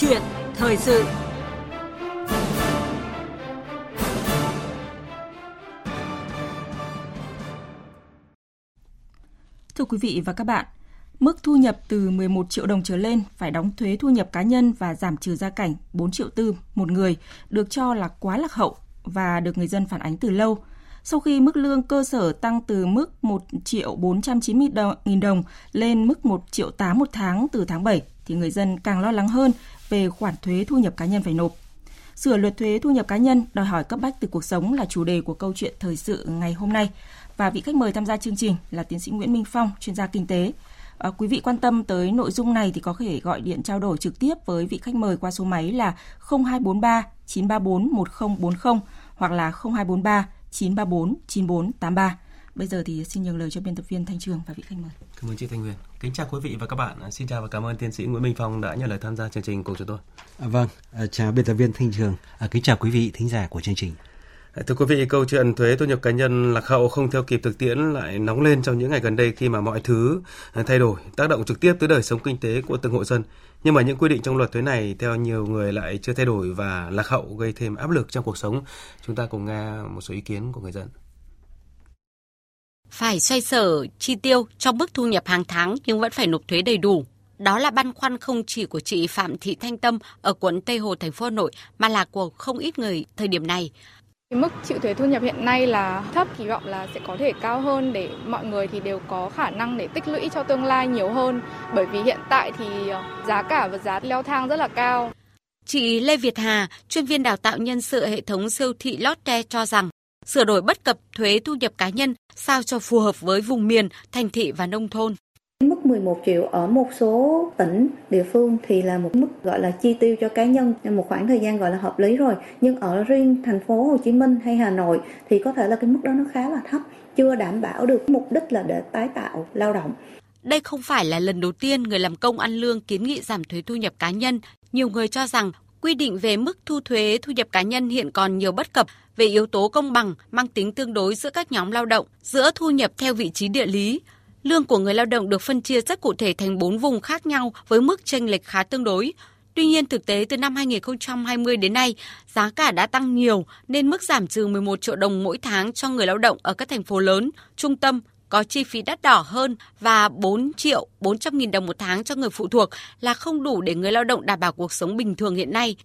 chuyện thời sự Thưa quý vị và các bạn, mức thu nhập từ 11 triệu đồng trở lên phải đóng thuế thu nhập cá nhân và giảm trừ gia cảnh 4 triệu tư một người được cho là quá lạc hậu và được người dân phản ánh từ lâu. Sau khi mức lương cơ sở tăng từ mức 1 triệu 490 nghìn đồng lên mức 1 triệu 8 một tháng từ tháng 7, thì người dân càng lo lắng hơn về khoản thuế thu nhập cá nhân phải nộp. Sửa luật thuế thu nhập cá nhân đòi hỏi cấp bách từ cuộc sống là chủ đề của câu chuyện thời sự ngày hôm nay. Và vị khách mời tham gia chương trình là tiến sĩ Nguyễn Minh Phong, chuyên gia kinh tế. À, quý vị quan tâm tới nội dung này thì có thể gọi điện trao đổi trực tiếp với vị khách mời qua số máy là 0243 934 1040 hoặc là 0243 934 9483. Bây giờ thì xin nhường lời cho biên tập viên Thanh Trường và vị khách mời. Cảm ơn chị Thanh Huyền. Kính chào quý vị và các bạn. Xin chào và cảm ơn tiến sĩ Nguyễn Minh Phong đã nhận lời tham gia chương trình cùng chúng tôi. À, vâng, à, chào biên tập viên Thanh Trường. À, kính chào quý vị thính giả của chương trình. Thưa quý vị, câu chuyện thuế thu nhập cá nhân lạc hậu không theo kịp thực tiễn lại nóng lên trong những ngày gần đây khi mà mọi thứ thay đổi, tác động trực tiếp tới đời sống kinh tế của từng hộ dân. Nhưng mà những quy định trong luật thuế này theo nhiều người lại chưa thay đổi và lạc hậu gây thêm áp lực trong cuộc sống. Chúng ta cùng nghe một số ý kiến của người dân. Phải xoay sở chi tiêu trong mức thu nhập hàng tháng nhưng vẫn phải nộp thuế đầy đủ. Đó là băn khoăn không chỉ của chị Phạm Thị Thanh Tâm ở quận Tây Hồ, thành phố Hà Nội mà là của không ít người thời điểm này. Mức chịu thuế thu nhập hiện nay là thấp, kỳ vọng là sẽ có thể cao hơn để mọi người thì đều có khả năng để tích lũy cho tương lai nhiều hơn. Bởi vì hiện tại thì ờ, giá cả và giá leo thang rất là cao. Chị Lê Việt Hà, chuyên viên đào tạo nhân sự hệ thống siêu thị Lotte cho rằng sửa đổi bất cập thuế thu nhập cá nhân sao cho phù hợp với vùng miền, thành thị và nông thôn. 11 triệu ở một số tỉnh, địa phương thì là một mức gọi là chi tiêu cho cá nhân một khoảng thời gian gọi là hợp lý rồi. Nhưng ở riêng thành phố Hồ Chí Minh hay Hà Nội thì có thể là cái mức đó nó khá là thấp, chưa đảm bảo được mục đích là để tái tạo lao động. Đây không phải là lần đầu tiên người làm công ăn lương kiến nghị giảm thuế thu nhập cá nhân. Nhiều người cho rằng quy định về mức thu thuế thu nhập cá nhân hiện còn nhiều bất cập về yếu tố công bằng, mang tính tương đối giữa các nhóm lao động, giữa thu nhập theo vị trí địa lý, Lương của người lao động được phân chia rất cụ thể thành 4 vùng khác nhau với mức chênh lệch khá tương đối. Tuy nhiên, thực tế từ năm 2020 đến nay, giá cả đã tăng nhiều nên mức giảm trừ 11 triệu đồng mỗi tháng cho người lao động ở các thành phố lớn, trung tâm có chi phí đắt đỏ hơn và 4 triệu 400 nghìn đồng một tháng cho người phụ thuộc là không đủ để người lao động đảm bảo cuộc sống bình thường hiện nay.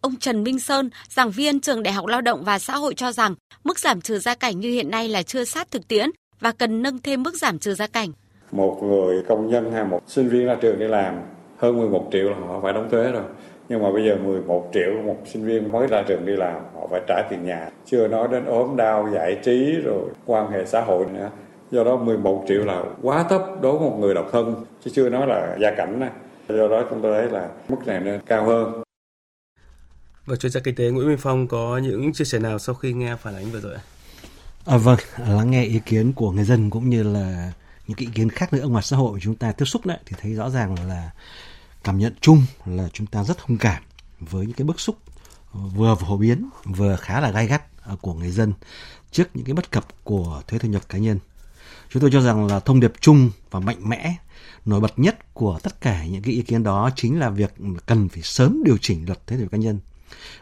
Ông Trần Minh Sơn, giảng viên trường Đại học Lao động và Xã hội cho rằng mức giảm trừ gia cảnh như hiện nay là chưa sát thực tiễn và cần nâng thêm mức giảm trừ gia cảnh. Một người công nhân hay một sinh viên ra trường đi làm hơn 11 triệu là họ phải đóng thuế rồi. Nhưng mà bây giờ 11 triệu một sinh viên mới ra trường đi làm họ phải trả tiền nhà. Chưa nói đến ốm đau, giải trí rồi quan hệ xã hội nữa. Do đó 11 triệu là quá thấp đối với một người độc thân chứ chưa nói là gia cảnh này. Do đó chúng tôi thấy là mức này nên cao hơn. Và chuyên gia kinh tế Nguyễn Minh Phong có những chia sẻ nào sau khi nghe phản ánh vừa rồi ạ? À, vâng, lắng nghe ý kiến của người dân cũng như là những cái ý kiến khác nữa ở ngoài xã hội chúng ta tiếp xúc đấy thì thấy rõ ràng là cảm nhận chung là chúng ta rất thông cảm với những cái bức xúc vừa phổ biến vừa khá là gai gắt của người dân trước những cái bất cập của thuế thu nhập cá nhân. Chúng tôi cho rằng là thông điệp chung và mạnh mẽ nổi bật nhất của tất cả những cái ý kiến đó chính là việc cần phải sớm điều chỉnh luật thuế thu nhập cá nhân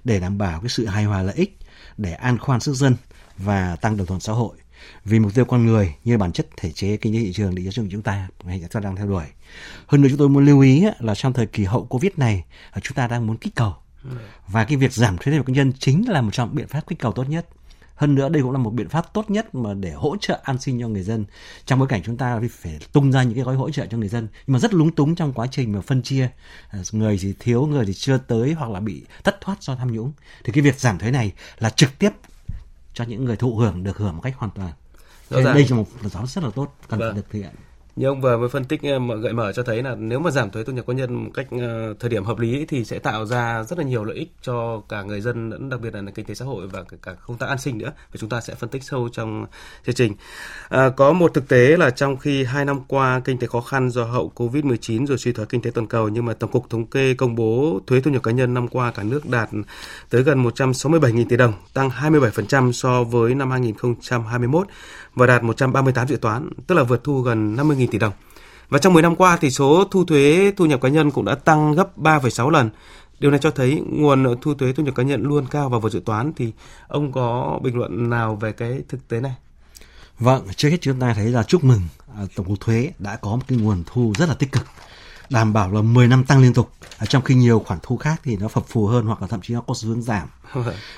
để đảm bảo cái sự hài hòa lợi ích để an khoan sức dân và tăng đồng thuận xã hội. Vì mục tiêu con người như bản chất thể chế kinh tế thị trường, định của chúng ta ngày chúng ta đang theo đuổi. Hơn nữa chúng tôi muốn lưu ý là trong thời kỳ hậu Covid này chúng ta đang muốn kích cầu. Và cái việc giảm thuế thu nhập cá nhân chính là một trong biện pháp kích cầu tốt nhất. Hơn nữa đây cũng là một biện pháp tốt nhất mà để hỗ trợ an sinh cho người dân. Trong bối cảnh chúng ta phải tung ra những cái gói hỗ trợ cho người dân, nhưng mà rất lúng túng trong quá trình mà phân chia. À, người thì thiếu, người thì chưa tới hoặc là bị thất thoát do tham nhũng. Thì cái việc giảm thuế này là trực tiếp cho những người thụ hưởng được hưởng một cách hoàn toàn. Đây là một giáo rất là tốt cần vâng. phải được thực hiện. Như ông vừa mới phân tích ờ, gợi mở cho thấy là nếu mà giảm thuế thu nhập cá nhân một cách ờ, thời điểm hợp lý thì sẽ tạo ra rất là nhiều lợi ích cho cả người dân lẫn đặc biệt là kinh tế xã hội và cả công tác an sinh nữa. Và chúng ta sẽ phân tích sâu trong chương trình. À, có một thực tế là trong khi hai năm qua kinh tế khó khăn do hậu Covid-19 rồi suy thoái kinh tế toàn cầu nhưng mà Tổng cục Thống kê công bố thuế thu nhập cá nhân năm qua cả nước đạt tới gần 167.000 tỷ đồng, tăng 27% so với năm 2021 và đạt 138 dự toán, tức là vượt thu gần 50.000 tỷ đồng. Và trong 10 năm qua thì số thu thuế thu nhập cá nhân cũng đã tăng gấp 3,6 lần Điều này cho thấy nguồn thu thuế thu nhập cá nhân luôn cao và vượt dự toán thì ông có bình luận nào về cái thực tế này? Vâng, trước hết chúng ta thấy là chúc mừng à, Tổng cục Thuế đã có một cái nguồn thu rất là tích cực đảm bảo là 10 năm tăng liên tục trong khi nhiều khoản thu khác thì nó phập phù hơn hoặc là thậm chí nó có xu hướng giảm.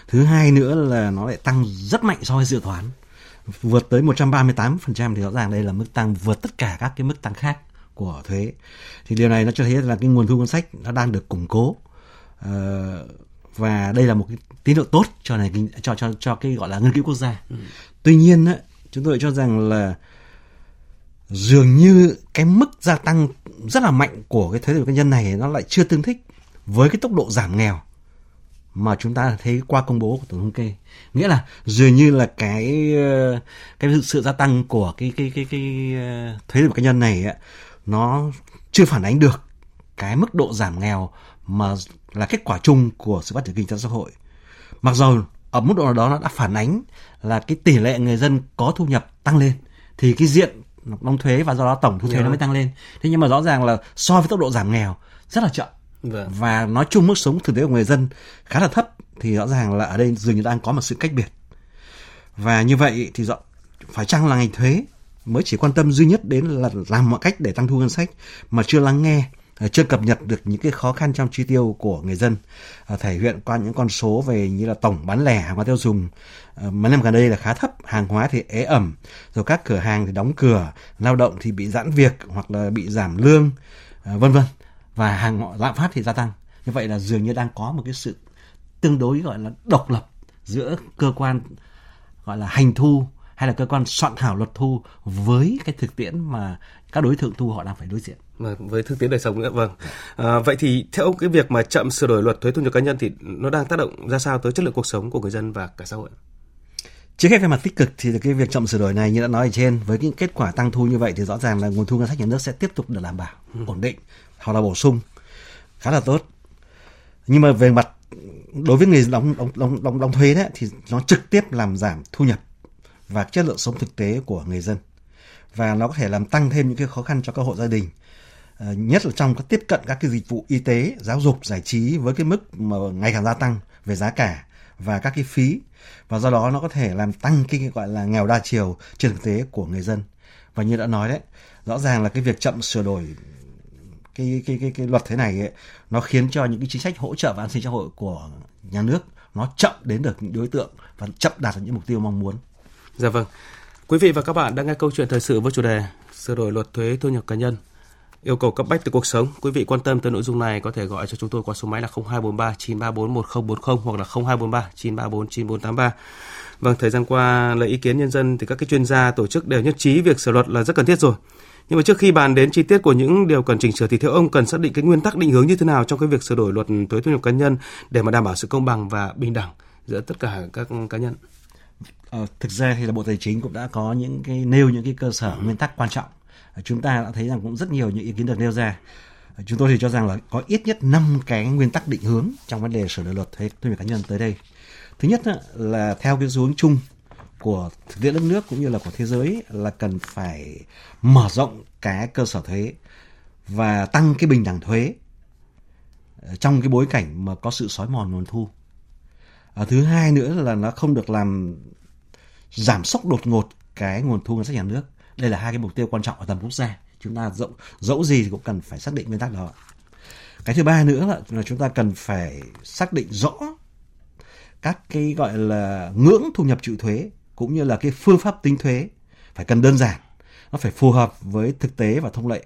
Thứ hai nữa là nó lại tăng rất mạnh so với dự toán. Vượt tới 138% thì rõ ràng đây là mức tăng vượt tất cả các cái mức tăng khác của thuế. Thì điều này nó cho thấy là cái nguồn thu ngân sách nó đang được củng cố. Ờ, và đây là một cái tín hiệu tốt cho này cho cho cho cái gọi là ngân quỹ quốc gia. Ừ. Tuy nhiên chúng tôi cho rằng là dường như cái mức gia tăng rất là mạnh của cái thuế thu nhập cá nhân này nó lại chưa tương thích với cái tốc độ giảm nghèo mà chúng ta thấy qua công bố của tổng thống kê. Nghĩa là dường như là cái ờ, cái sự gia tăng của cái cái cái cái ờ, thuế thu nhập cá nhân này ấy, nó chưa phản ánh được cái mức độ giảm nghèo mà là kết quả chung của sự phát triển kinh tế xã hội. Mặc dù ở mức độ nào đó nó đã phản ánh là cái tỷ lệ người dân có thu nhập tăng lên thì cái diện đóng thuế và do đó tổng thu thuế nó mới tăng lên. Thế nhưng mà rõ ràng là so với tốc độ giảm nghèo rất là chậm vâng. và nói chung mức sống thực tế của người dân khá là thấp, thì rõ ràng là ở đây dường như đang có một sự cách biệt và như vậy thì rõ, phải chăng là ngành thuế mới chỉ quan tâm duy nhất đến là làm mọi cách để tăng thu ngân sách, mà chưa lắng nghe ờ, chưa cập nhật được những cái khó khăn trong chi tiêu của người dân ờ, thể hiện qua những con số về như là tổng bán lẻ hàng hóa tiêu dùng ờ, mấy năm gần đây là khá thấp, hàng hóa thì ế ẩm, rồi các cửa hàng thì đóng cửa, lao động thì bị giãn việc hoặc là bị giảm lương vân vân và hàng lạm phát thì gia tăng. Như vậy là dường như đang có một cái sự tương đối gọi là độc lập giữa cơ quan gọi là hành thu hay là cơ quan soạn thảo luật thu với cái thực tiễn mà các đối tượng thu họ đang phải đối diện. Với thực tiễn đời sống nữa vâng. À, vậy thì theo cái việc mà chậm sửa đổi luật thuế thu nhập cá nhân thì nó đang tác động ra sao tới chất lượng cuộc sống của người dân và cả xã hội? Trước hết về mặt tích cực thì cái việc chậm sửa đổi này như đã nói ở trên với những kết quả tăng thu như vậy thì rõ ràng là nguồn thu ngân sách nhà nước sẽ tiếp tục được đảm bảo ừ. ổn định hoặc là bổ sung. Khá là tốt. Nhưng mà về mặt đối với người đóng đóng đóng đóng, đóng thuế đấy thì nó trực tiếp làm giảm thu nhập và chất lượng sống thực tế của người dân. Và nó có thể làm tăng thêm những cái khó khăn cho các hộ gia đình ờ, nhất là trong các tiếp cận các cái dịch vụ y tế, giáo dục, giải trí với cái mức mà ngày càng gia tăng về giá cả và các cái phí. Và do đó nó có thể làm tăng cái gọi là nghèo đa chiều trên thực tế của người dân. Và như đã nói đấy rõ ràng là cái việc chậm sửa đổi cái cái cái cái luật thế này ấy, nó khiến cho những cái chính sách hỗ trợ và an sinh xã hội của nhà nước nó chậm đến được những đối tượng và chậm đạt được những mục tiêu mong muốn. Dạ vâng. Quý vị và các bạn đang nghe câu chuyện thời sự với chủ đề sửa đổi luật thuế thu nhập cá nhân yêu cầu cấp bách từ cuộc sống. Quý vị quan tâm tới nội dung này có thể gọi cho chúng tôi qua số máy là 0243 934 1040 hoặc là 0243 934 9483. Vâng, thời gian qua lấy ý kiến nhân dân thì các cái chuyên gia tổ chức đều nhất trí việc sửa luật là rất cần thiết rồi. Nhưng mà trước khi bàn đến chi tiết của những điều cần chỉnh sửa thì theo ông cần xác định cái nguyên tắc định hướng như thế nào trong cái việc sửa đổi luật thuế thu nhập cá nhân để mà đảm bảo sự công bằng và bình đẳng giữa tất cả các cá nhân. Ờ, thực ra thì là Bộ Tài chính cũng đã có những cái nêu những cái cơ sở nguyên tắc quan trọng. Ờ, chúng ta đã thấy rằng cũng rất nhiều những ý kiến được nêu ra. Ờ, chúng tôi thì cho rằng là có ít nhất 5 cái nguyên tắc định hướng trong vấn đề sửa đổi luật thuế thu nhập cá nhân tới đây. Thứ nhất là theo cái xu hướng chung của thực tiễn đất nước cũng như là của thế giới là cần phải mở rộng cái cơ sở thuế và tăng cái bình đẳng thuế ờ, trong cái bối cảnh mà có sự xói mòn nguồn thu. À, thứ hai nữa là nó không được làm giảm sốc đột ngột cái nguồn thu ngân sách nhà nước. Đây là hai cái mục tiêu quan trọng ở tầm quốc gia. Chúng ta dẫu dẫu gì thì cũng cần phải xác định nguyên tắc đó. Cái thứ ba nữa là, là chúng ta cần phải xác định rõ các cái gọi là ngưỡng thu nhập chịu thuế cũng như là cái phương pháp tính thuế phải cần đơn giản. Nó phải phù hợp với thực tế và thông lệ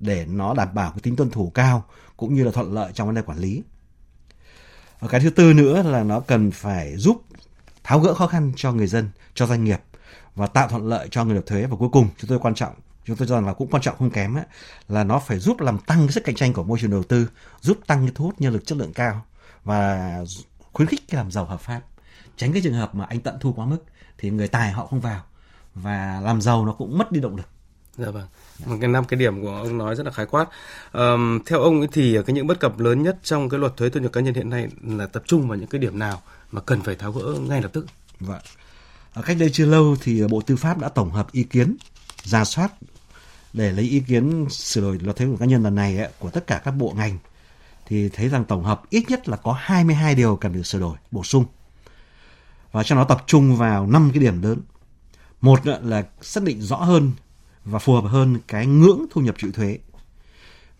để nó đảm bảo cái tính tuân thủ cao cũng như là thuận lợi trong vấn đề quản lý. Và cái thứ tư nữa là nó cần phải giúp tháo gỡ khó khăn cho người dân cho doanh nghiệp và tạo thuận lợi cho người nộp thuế. Và cuối cùng chúng tôi quan trọng chúng tôi cho rằng là cũng quan trọng không kém ấy, là nó phải giúp làm tăng cái sức cạnh tranh của môi trường đầu tư giúp tăng cái thu hút nhân lực chất lượng cao và khuyến khích cái làm giàu hợp pháp tránh cái trường hợp mà anh tận thu quá mức thì người tài họ không vào và làm giàu nó cũng mất đi động lực Dạ vâng. Một cái năm cái điểm của ông nói rất là khái quát. Um, theo ông ấy thì cái những bất cập lớn nhất trong cái luật thuế thu nhập cá nhân hiện nay là tập trung vào những cái điểm nào mà cần phải tháo gỡ ngay lập tức. Vâng. Cách đây chưa lâu thì Bộ Tư pháp đã tổng hợp ý kiến, ra soát để lấy ý kiến sửa đổi luật thuế của cá nhân lần này ấy, của tất cả các bộ ngành thì thấy rằng tổng hợp ít nhất là có 22 điều cần được sửa đổi, bổ sung. Và cho nó tập trung vào 5 cái điểm lớn. Một là xác định rõ hơn và phù hợp hơn cái ngưỡng thu nhập chịu thuế.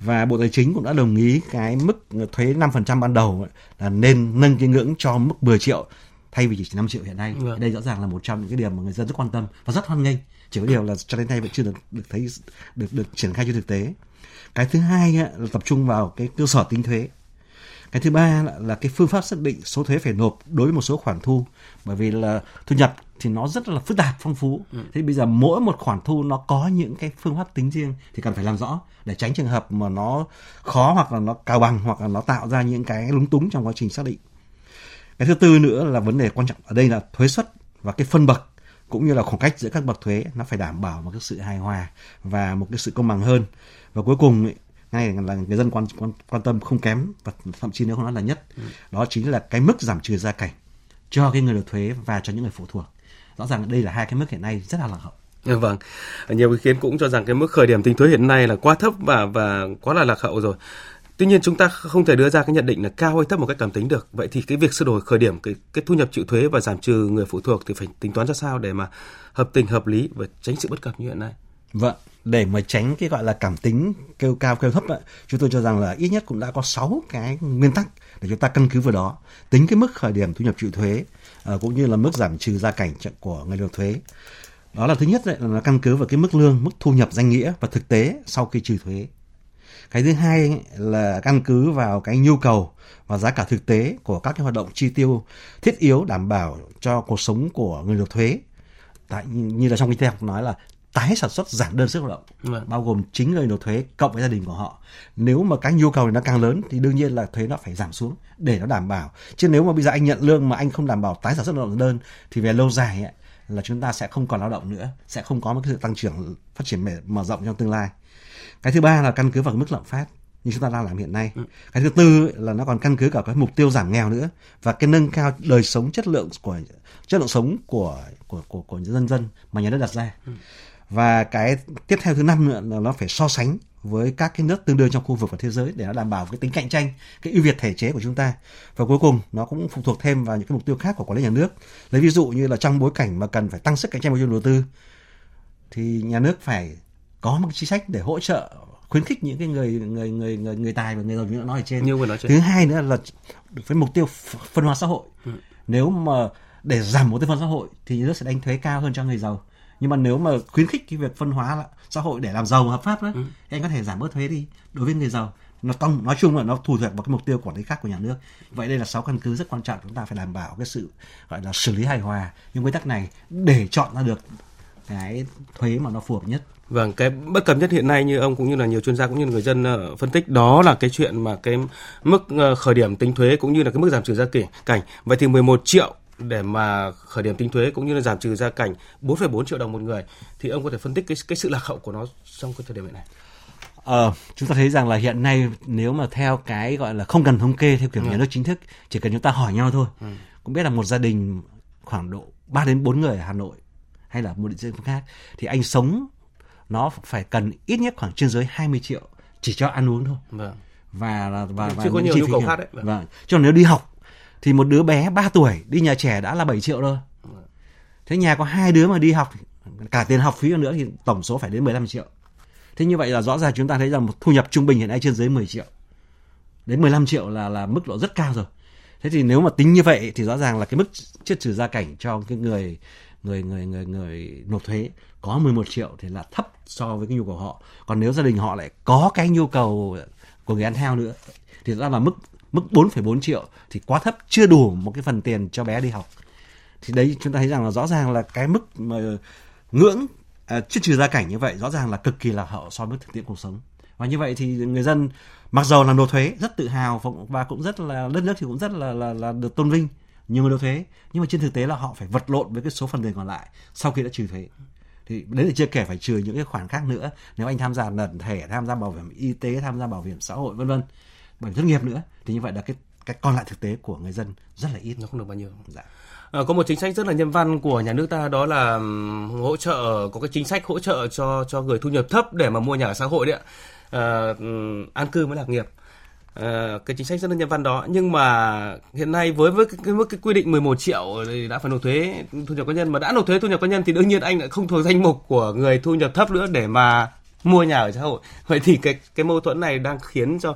Và Bộ Tài chính cũng đã đồng ý cái mức thuế 5% ban đầu là nên nâng cái ngưỡng cho mức 10 triệu thay vì chỉ 5 triệu hiện nay. Vâng. Đây rõ ràng là một trong những cái điểm mà người dân rất quan tâm và rất hoan nghênh. Chỉ có điều là cho đến nay vẫn chưa được được thấy được được triển khai trên thực tế. Cái thứ hai là tập trung vào cái cơ sở tính thuế. Cái thứ ba là, là cái phương pháp xác định số thuế phải nộp đối với một số khoản thu bởi vì là thu nhập thì nó rất là phức tạp phong phú. Ừ. Thế bây giờ mỗi một khoản thu nó có những cái phương pháp tính riêng thì cần phải làm rõ để tránh trường hợp mà nó khó hoặc là nó cao bằng hoặc là nó tạo ra những cái lúng túng trong quá trình xác định. Cái thứ tư nữa là vấn đề quan trọng ở đây là thuế suất và cái phân bậc cũng như là khoảng cách giữa các bậc thuế nó phải đảm bảo một cái sự hài hòa và một cái sự công bằng hơn và cuối cùng ngay là người dân quan quan quan tâm không kém và thậm chí nếu không nói là nhất ừ. đó chính là cái mức giảm trừ gia cảnh cho cái người nộp thuế và cho những người phụ thuộc rõ ràng đây là hai cái mức hiện nay rất là lạc hậu Vâng, nhiều ý kiến cũng cho rằng cái mức khởi điểm tính thuế hiện nay là quá thấp và và quá là lạc hậu rồi. Tuy nhiên chúng ta không thể đưa ra cái nhận định là cao hay thấp một cách cảm tính được. Vậy thì cái việc sửa đổi khởi điểm cái cái thu nhập chịu thuế và giảm trừ người phụ thuộc thì phải tính toán ra sao để mà hợp tình hợp lý và tránh sự bất cập như hiện nay. Vâng, để mà tránh cái gọi là cảm tính kêu cao kêu thấp ấy, chúng tôi cho rằng là ít nhất cũng đã có 6 cái nguyên tắc để chúng ta căn cứ vào đó. Tính cái mức khởi điểm thu nhập chịu thuế ờ, cũng như là mức giảm trừ gia cảnh của người nộp thuế. Đó là thứ nhất đấy, là nó căn cứ vào cái mức lương mức thu nhập danh nghĩa và thực tế sau khi trừ thuế. Cái thứ hai là căn cứ vào cái nhu cầu và giá cả thực tế của các cái hoạt động chi tiêu thiết yếu đảm bảo cho cuộc sống của người nộp thuế. Tại như là trong kinh tế học nói là tái sản xuất giảm đơn sức lao động vâng. bao gồm chính người nộp thuế cộng với gia đình của họ nếu mà cái nhu cầu này nó càng lớn thì đương nhiên là thuế nó phải giảm xuống để nó đảm bảo chứ nếu mà bây giờ anh nhận lương mà anh không đảm bảo tái sản xuất lao động đơn thì về lâu dài ấy, là chúng ta sẽ không còn lao động nữa sẽ không có một cái sự tăng trưởng phát triển mở rộng trong tương lai cái thứ ba là căn cứ vào mức lạm phát như chúng ta đang làm hiện nay. Ừ. Cái thứ tư là nó còn căn cứ cả cái mục tiêu giảm nghèo nữa và cái nâng cao đời sống chất lượng của chất lượng sống của của của của nhân dân mà nhà nước đặt ra. Ừ. Và cái tiếp theo thứ năm nữa là nó phải so sánh với các cái nước tương đương trong khu vực và thế giới để nó đảm bảo cái tính cạnh tranh, cái ưu việt thể chế của chúng ta. Và cuối cùng nó cũng phụ thuộc thêm vào những cái mục tiêu khác của quản lý nhà nước. Lấy ví dụ như là trong bối cảnh mà cần phải tăng sức cạnh tranh môi trường đầu tư thì nhà nước phải có một chính sách để hỗ trợ khuyến khích những cái người người người người người tài và người giàu như đã nói ở trên. Như vừa nói trên. Thứ hai nữa là với mục tiêu phân hóa xã hội. Ừ. Nếu mà để giảm mục tiêu phân xã hội thì nhà nước sẽ đánh thuế cao hơn cho người giàu. Nhưng mà nếu mà khuyến khích cái việc phân hóa xã hội để làm giàu hợp pháp đó, ừ. anh có thể giảm bớt thuế đi đối với người giàu. Nó tông nói chung là nó thù thuộc vào cái mục tiêu quản lý khác của nhà nước. Vậy đây là sáu căn cứ rất quan trọng chúng ta phải đảm bảo cái sự gọi là xử lý hài hòa những quy tắc này để chọn ra được cái thuế mà nó phù hợp nhất Vâng, cái bất cập nhất hiện nay như ông cũng như là nhiều chuyên gia cũng như là người dân uh, phân tích đó là cái chuyện mà cái mức uh, khởi điểm tính thuế cũng như là cái mức giảm trừ gia cảnh. Vậy thì 11 triệu để mà khởi điểm tính thuế cũng như là giảm trừ gia cảnh 4,4 triệu đồng một người thì ông có thể phân tích cái cái sự lạc hậu của nó trong cái thời điểm này. Ờ, chúng ta thấy rằng là hiện nay nếu mà theo cái gọi là không cần thống kê theo kiểu ừ. nhà nước chính thức, chỉ cần chúng ta hỏi nhau thôi, ừ. cũng biết là một gia đình khoảng độ 3 đến 4 người ở Hà Nội hay là một địa phương khác thì anh sống nó phải cần ít nhất khoảng trên dưới 20 triệu chỉ cho ăn uống thôi. Vâng. Và và và Chứ có nhiều nhu cầu khác đấy. Vâng. vâng. Cho nếu đi học thì một đứa bé 3 tuổi đi nhà trẻ đã là 7 triệu rồi. Thế nhà có hai đứa mà đi học, cả tiền học phí nữa thì tổng số phải đến 15 triệu. Thế như vậy là rõ ràng chúng ta thấy rằng một thu nhập trung bình hiện nay trên dưới 10 triệu. Đến 15 triệu là là mức độ rất cao rồi. Thế thì nếu mà tính như vậy thì rõ ràng là cái mức chiết trừ gia cảnh cho cái người người người người người nộp thuế có 11 triệu thì là thấp so với cái nhu cầu họ còn nếu gia đình họ lại có cái nhu cầu của người ăn theo nữa thì ra là mức mức 4,4 triệu thì quá thấp chưa đủ một cái phần tiền cho bé đi học. Thì đấy chúng ta thấy rằng là rõ ràng là cái mức mà ngưỡng à, trừ gia cảnh như vậy rõ ràng là cực kỳ là hậu so với thực tiễn cuộc sống. Và như vậy thì người dân mặc dầu là nộp thuế rất tự hào và cũng rất là đất nước thì cũng rất là là, là được tôn vinh nhiều người nộp thuế nhưng mà trên thực tế là họ phải vật lộn với cái số phần tiền còn lại sau khi đã trừ thuế. Thì đấy là chưa kể phải trừ những cái khoản khác nữa. Nếu anh tham gia lần thẻ tham gia bảo hiểm y tế tham gia bảo hiểm xã hội vân vân bảo hiểm thất nghiệp nữa thì như vậy là cái cái còn lại thực tế của người dân rất là ít. Nó không được bao nhiêu. Dạ. À, có một chính sách rất là nhân văn của nhà nước ta đó là hỗ trợ có cái chính sách hỗ trợ cho cho người thu nhập thấp để mà mua nhà ở xã hội đấy ạ. À, an cư mới lạc nghiệp. Cái chính sách rất là nhân văn đó. Nhưng mà hiện nay với với cái, mức cái quy định 11 triệu thì đã phải nộp thuế thu nhập cá nhân. Mà đã nộp thuế thu nhập cá nhân thì đương nhiên anh lại không thuộc danh mục của người thu nhập thấp nữa để mà mua nhà ở xã hội. Vậy thì cái cái mâu thuẫn này đang khiến cho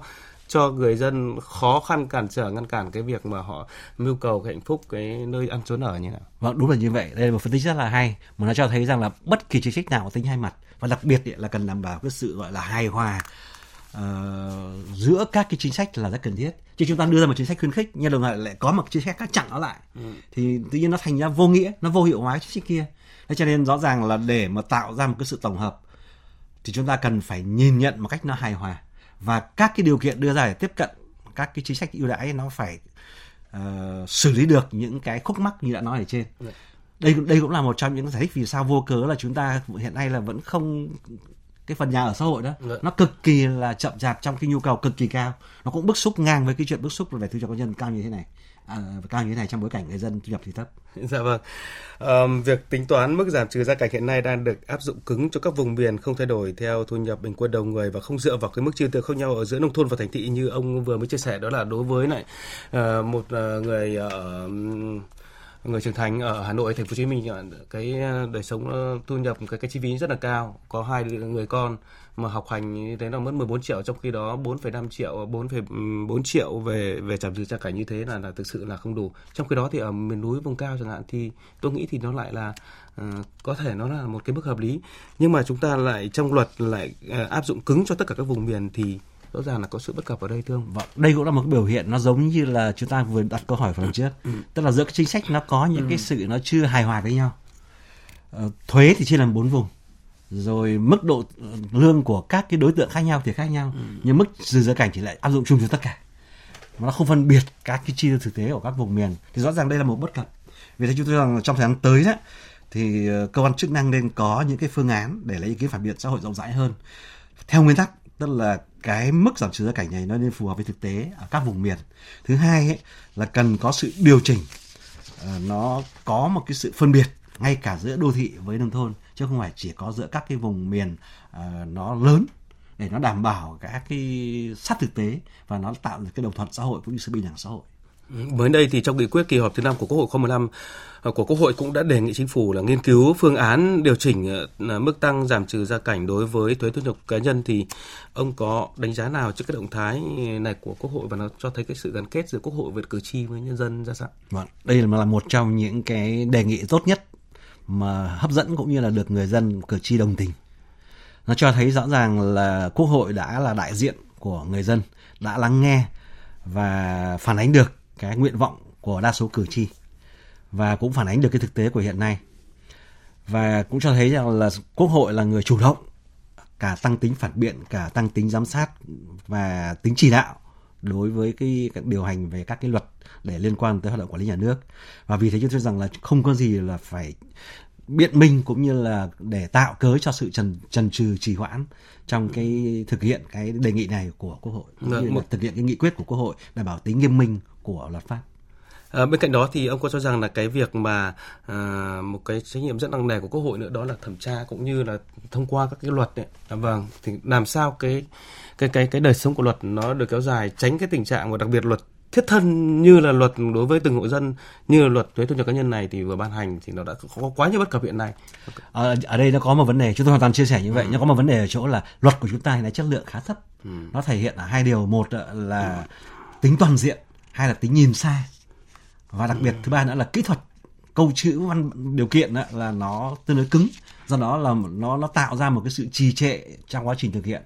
cho người dân khó khăn cản trở ngăn cản cái việc mà họ mưu cầu cái hạnh phúc cái nơi ăn trốn ở như nào. Vâng đúng là như vậy. Đây là một phân tích rất là hay mà nó cho thấy rằng là bất kỳ chính sách nào có tính hai mặt và đặc biệt là cần đảm bảo cái sự gọi là hài hòa uh, giữa các cái chính sách là rất cần thiết. Chứ chúng ta đưa ra một chính sách khuyến khích nhưng đồng thời lại có một chính sách khác chặn nó lại ừ. thì tự nhiên nó thành ra vô nghĩa nó vô hiệu hóa chính sách kia. Thế cho nên rõ ràng là để mà tạo ra một cái sự tổng hợp thì chúng ta cần phải nhìn nhận một cách nó hài hòa và các cái điều kiện đưa ra để tiếp cận các cái chính sách ưu đãi nó phải uh, xử lý được những cái khúc mắc như đã nói ở trên. Dạ. Đây đây cũng là một trong những giải thích vì sao vô cớ là chúng ta hiện nay là vẫn không cái phần nhà ở xã hội đó Được. Dạ. nó cực kỳ là chậm chạp trong cái nhu cầu cực kỳ cao nó cũng bức xúc ngang với cái chuyện bức xúc về thu nhập cá nhân cao như thế này à, cao như thế này trong bối cảnh người dân thu nhập thì thấp. Dạ vâng. À, việc tính toán mức giảm trừ gia cảnh hiện nay đang được áp dụng cứng cho các vùng miền không thay đổi theo thu nhập bình quân đầu người và không dựa vào cái mức chi tiêu khác nhau ở giữa nông thôn và thành thị như ông vừa mới chia sẻ đó là đối với lại à, một à, người ở à, người trưởng thành ở Hà Nội, Thành phố Hồ Chí Minh cái ờ, đời sống ờ, thu nhập cái cái chi phí rất là cao, có hai người con mà học hành như thế là mất 14 triệu trong khi đó 4,5 triệu ờ, 4,4 triệu về về giảm trừ gia cảnh như thế là là thực sự là không đủ. Trong khi đó thì ở miền núi vùng cao chẳng hạn thì tôi nghĩ thì nó lại là uh, có thể nó là một cái mức hợp lý. Nhưng mà chúng ta lại trong luật lại uh, áp dụng cứng cho tất cả các vùng miền thì rõ ràng là có sự bất cập ở đây thương vâng đây cũng là một cái biểu hiện nó giống như là chúng ta vừa đặt câu hỏi phần trước. Ừ. tức là giữa cái chính sách nó có những ừ. cái sự nó chưa hài hòa với nhau. Uh, thuế thì chia làm bốn vùng. Rồi mức độ lương của các cái đối tượng khác nhau thì khác nhau. Ừ. nhưng mức trừ gia cảnh thì lại áp dụng chung cho tất cả. Nó không phân biệt các cái chi tiêu thực tế của các vùng miền. Thì rõ ràng đây là một bất cập. Vì thế chúng tôi rằng trong thời gian tới đó thì ờ, cơ quan chức năng nên có những cái phương án để lấy ý kiến phản biện xã hội rộng rãi hơn. Theo nguyên tắc tức là cái mức giảm trừ gia cảnh này nó nên phù hợp với thực tế ở các vùng miền thứ hai ấy, là cần có sự điều chỉnh ờ, nó có một cái sự phân biệt ngay cả giữa đô thị với nông thôn chứ không phải chỉ có giữa các cái vùng miền ờ, nó lớn để nó đảm bảo các cái sát thực tế và nó tạo được cái đồng thuận xã hội cũng như sự bình đẳng xã hội. Mới đây thì trong nghị quyết kỳ họp thứ năm của Quốc hội khóa 15 ờ, của Quốc hội cũng đã đề nghị chính phủ là nghiên cứu phương án điều chỉnh ờ, mức tăng giảm trừ gia cảnh đối với thuế thu nhập cá nhân. Thì ông có đánh giá nào trước cái động thái này của Quốc hội và nó cho thấy cái sự gắn kết giữa Quốc hội với cử tri với nhân dân ra sao? Vâng, đây là một trong những cái đề nghị tốt nhất mà hấp dẫn cũng như là được người dân cử tri đồng tình. Nó cho thấy rõ ràng là quốc hội đã là đại diện của người dân đã lắng nghe và phản ánh được cái nguyện vọng của đa số cử tri và cũng phản ánh được cái thực tế của hiện nay. Và cũng cho thấy rằng là quốc hội là người chủ động cả tăng tính phản biện cả tăng tính giám sát và tính chỉ đạo đối với cái, cái điều hành về các cái luật để liên quan tới hoạt động quản lý nhà nước. Và vì thế chúng tôi rằng là không có gì là phải biện minh cũng như là để tạo cớ cho sự trần trần trừ trì hoãn trong cái thực hiện cái đề nghị này của quốc hội cũng vâng, như là thực hiện cái nghị quyết của quốc hội đảm bảo tính nghiêm minh của luật pháp À, bên cạnh đó thì ông có cho rằng là cái việc mà à, một cái trách nhiệm rất nặng nề của quốc hội nữa đó là thẩm tra cũng như là thông qua các cái luật đấy. À, vâng, thì làm sao cái cái cái cái đời sống của luật nó được kéo dài tránh cái tình trạng và đặc biệt luật thiết thân như là luật đối với từng hộ dân như là luật thuế thu nhập cá nhân này thì vừa ban hành thì nó đã có quá nhiều bất cập hiện nay. À, ở đây nó có một vấn đề chúng tôi hoàn toàn chia sẻ như vậy ừ. nhưng có một vấn đề ở chỗ là luật của chúng ta hiện nay chất lượng khá thấp. Ừ. Nó thể hiện ở hai điều một là ừ. tính toàn diện hai là tính nhìn xa. Và đặc biệt ừ. thứ ba nữa là kỹ thuật. Câu chữ văn điều kiện là nó tương đối cứng. Do đó là nó nó tạo ra một cái sự trì trệ trong quá trình thực hiện.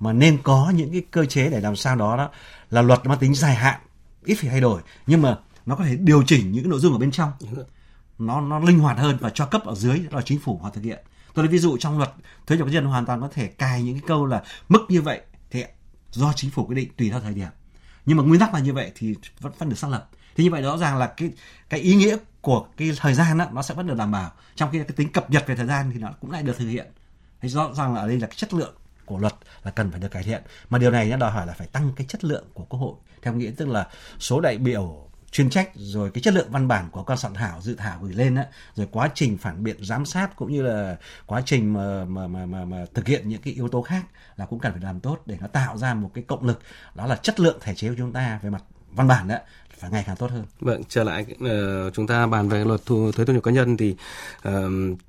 Mà nên có những cái cơ chế để làm sao đó đó là luật mang tính dài hạn ít phải thay đổi. Nhưng mà nó có thể điều chỉnh những cái nội dung ở bên trong. Nó nó linh hoạt hơn và cho cấp ở dưới là chính phủ họ thực hiện. Tôi lấy ví dụ trong luật thuế nhập cá nhân hoàn toàn có thể cài những cái câu là mức như vậy thì do chính phủ quyết định tùy theo thời điểm nhưng mà nguyên tắc là như vậy thì vẫn vẫn được xác lập. Thế như vậy rõ ràng là cái cái ý nghĩa của cái thời gian đó, nó sẽ vẫn được đảm bảo. Trong khi cái tính cập nhật về thời gian thì nó cũng lại được thực hiện. Thế rõ ràng là ở đây là cái chất lượng của luật là cần phải được cải thiện. Mà điều này nó đòi hỏi là phải tăng cái chất lượng của quốc hội. Theo nghĩa tức là số đại biểu chuyên trách rồi cái chất lượng văn bản của các soạn thảo dự thảo gửi lên á rồi quá trình phản biện giám sát cũng như là quá trình mà mà mà mà, mà thực hiện những cái yếu tố khác là cũng cần phải làm tốt để nó tạo ra một cái cộng lực. Đó là chất lượng thể chế của chúng ta về mặt văn bản đó ngày càng tốt hơn. Vâng, trở lại uh, chúng ta bàn về luật thu thuế thu nhập cá nhân thì uh,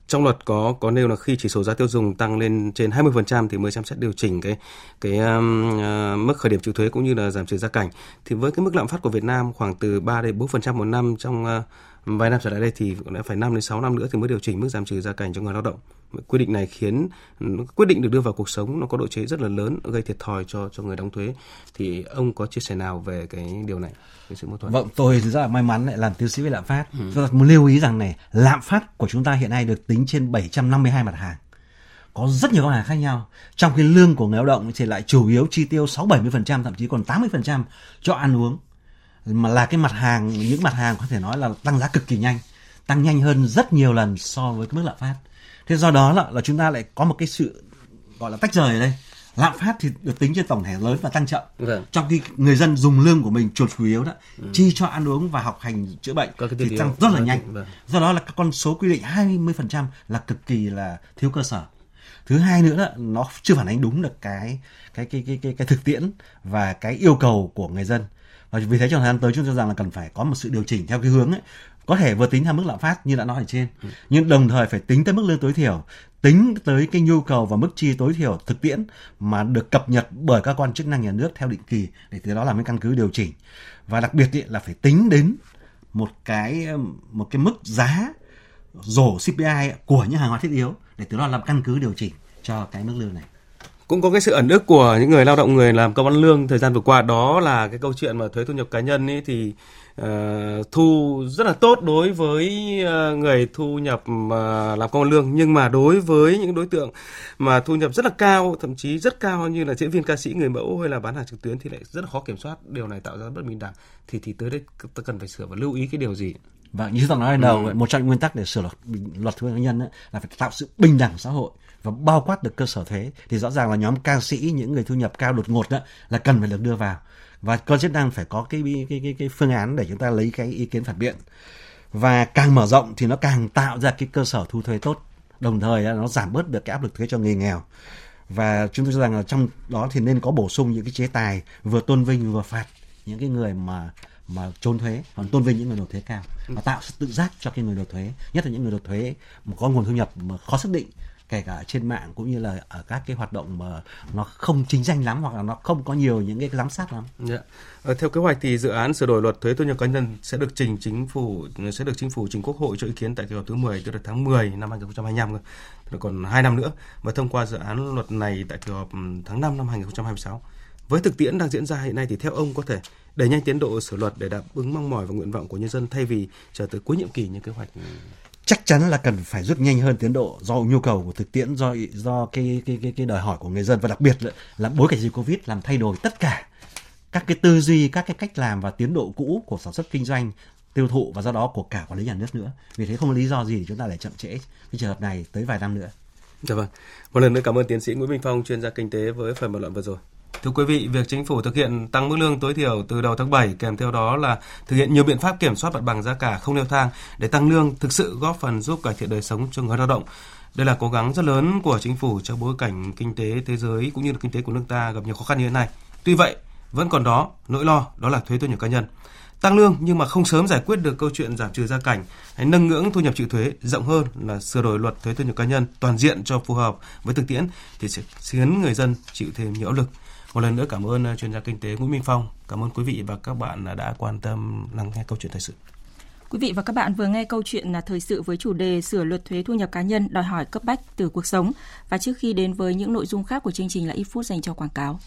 trong luật có có nêu là khi chỉ số giá tiêu dùng tăng lên trên 20% thì mới xem xét điều chỉnh cái cái um, uh, mức khởi điểm chịu thuế cũng như là giảm trừ gia cảnh. Thì với cái mức lạm phát của Việt Nam khoảng từ 3 đến 4% một năm trong uh, vài năm trở lại đây thì cũng đã phải 5 đến 6 năm nữa thì mới điều chỉnh mức giảm trừ gia cảnh cho người lao động. Quy định này khiến quyết định được đưa vào cuộc sống nó có độ chế rất là lớn gây thiệt thòi cho cho người đóng thuế. Thì ông có chia sẻ nào về cái điều này? Cái sự mâu thuẫn. Vâng, tôi rất là may mắn lại làm tiến sĩ về lạm phát. Ừ. Tôi muốn lưu ý rằng này, lạm phát của chúng ta hiện nay được tính trên 752 mặt hàng có rất nhiều mặt hàng khác nhau trong khi lương của người lao động thì lại chủ yếu chi tiêu 6 70% thậm chí còn 80% cho ăn uống mà là cái mặt hàng những mặt hàng có thể nói là tăng giá cực kỳ nhanh tăng nhanh hơn rất nhiều lần so với cái mức lạm phát. Thế do đó là, là chúng ta lại có một cái sự gọi là tách rời ở đây. Lạm phát thì được tính trên tổng thể lớn và tăng chậm. Vâng. trong khi người dân dùng lương của mình chuột chủ yếu đó ừ. chi cho ăn uống và học hành chữa bệnh thì tăng rất là vâng, nhanh. vâng. do đó là các con số quy định 20% là cực kỳ là thiếu cơ sở. Thứ hai nữa là nó chưa phản ánh đúng được cái cái cái cái cái, cái thực tiễn và cái yêu cầu của người dân và vì thế trong thời gian tới chúng tôi cho rằng là cần phải có một sự điều chỉnh theo cái hướng ấy có thể vừa tính theo mức lạm phát như đã nói ở trên. Ừ. nhưng đồng thời phải tính tới mức lương tối thiểu tính tới cái nhu cầu và mức chi tối thiểu thực tiễn mà được cập nhật bởi các quan chức năng nhà nước theo định kỳ để từ đó làm cái căn cứ điều chỉnh. Và đặc biệt ý, là phải tính đến một cái một cái mức giá rổ CPI của những hàng hóa thiết yếu để từ đó làm căn cứ điều chỉnh cho cái mức lương này cũng có cái sự ẩn ức của những người lao động người làm công ăn lương thời gian vừa qua đó là cái câu chuyện mà thuế thu nhập cá nhân ấy thì uh, thu rất là tốt đối với uh, người thu nhập uh, làm công ăn lương. Nhưng mà đối với những đối tượng mà thu nhập rất là cao thậm chí rất cao như là diễn viên ca sĩ người mẫu hay là bán hàng trực tuyến thì lại rất là khó kiểm soát. Điều này tạo ra bất bình đẳng. Thì thì tới đây ta cần phải sửa và lưu ý cái điều gì? Và như tôi nói đầu ừ. một trong những nguyên tắc để sửa luật luật thuế cá nhân ấy, là phải tạo sự bình đẳng xã hội và bao quát được cơ sở thuế thì rõ ràng là nhóm ca sĩ những người thu nhập cao đột ngột đó là cần phải được đưa vào. Và cơ chức năng phải có cái cái cái cái phương án để chúng ta lấy cái ý kiến phản biện. Và càng mở rộng thì nó càng tạo ra cái cơ sở thu thuế tốt đồng thời nó giảm bớt được cái áp lực thuế cho người nghèo. Và chúng tôi cho rằng là trong đó thì nên có bổ sung những cái chế tài vừa tôn vinh vừa phạt những cái người mà mà trốn thuế còn tôn vinh những người nộp thuế cao. Và tạo sự tự giác cho cái người nộp thuế nhất là những người nộp thuế mà có nguồn thu nhập mà khó xác định kể cả trên mạng cũng như là ở các cái hoạt động mà nó không chính danh lắm hoặc là nó không có nhiều những cái giám sát lắm. Yeah. Theo kế hoạch thì dự án sửa đổi luật thuế thu nhập cá nhân sẽ được trình chính phủ, sẽ được chính phủ, trình quốc hội cho ý kiến tại kỳ họp thứ 10 tức là tháng 10 năm 2025 rồi. còn 2 năm nữa và thông qua dự án luật này tại kỳ họp tháng 5 năm 2026. Với thực tiễn đang diễn ra hiện nay thì theo ông có thể đẩy nhanh tiến độ sửa luật để đáp ứng mong mỏi và nguyện vọng của nhân dân thay vì chờ tới cuối nhiệm kỳ như kế hoạch chắc chắn là cần phải rút nhanh hơn tiến độ do nhu cầu của thực tiễn do do cái cái cái cái đòi hỏi của người dân và đặc biệt là, là bối cảnh dịch covid làm thay đổi tất cả các cái tư duy các cái cách làm và tiến độ cũ của sản xuất kinh doanh tiêu thụ và do đó của cả quản lý nhà nước nữa vì thế không có lý do gì để chúng ta lại chậm trễ cái trường hợp này tới vài năm nữa. Dạ vâng. Một lần nữa cảm ơn tiến sĩ Nguyễn Minh Phong chuyên gia kinh tế với phần bàn luận vừa rồi. Thưa quý vị, việc chính phủ thực hiện tăng mức lương tối thiểu từ đầu tháng 7 kèm theo đó là thực hiện nhiều biện pháp kiểm soát mặt bằng giá cả không leo thang để tăng lương thực sự góp phần giúp cải thiện đời sống cho người lao động. Đây là cố gắng rất lớn của chính phủ trong bối cảnh kinh tế thế giới cũng như là kinh tế của nước ta gặp nhiều khó khăn như thế này. Tuy vậy, vẫn còn đó nỗi lo đó là thuế thu nhập cá nhân. Tăng lương nhưng mà không sớm giải quyết được câu chuyện giảm trừ gia cảnh hay nâng ngưỡng thu nhập chịu thuế rộng hơn là sửa đổi luật thuế thu nhập cá nhân toàn diện cho phù hợp với thực tiễn thì sẽ khiến người dân chịu thêm nhiều áp lực. Một lần nữa cảm ơn ờ, chuyên gia kinh tế Nguyễn Minh Phong. Cảm ơn quý vị và các bạn đã quan tâm lắng nghe câu chuyện thời sự. Quý vị và các bạn vừa nghe câu chuyện là thời sự với chủ đề sửa luật thuế thu nhập cá nhân, đòi hỏi cấp bách từ cuộc sống. Và trước khi đến với những nội dung khác của chương trình là ít phút dành cho quảng cáo.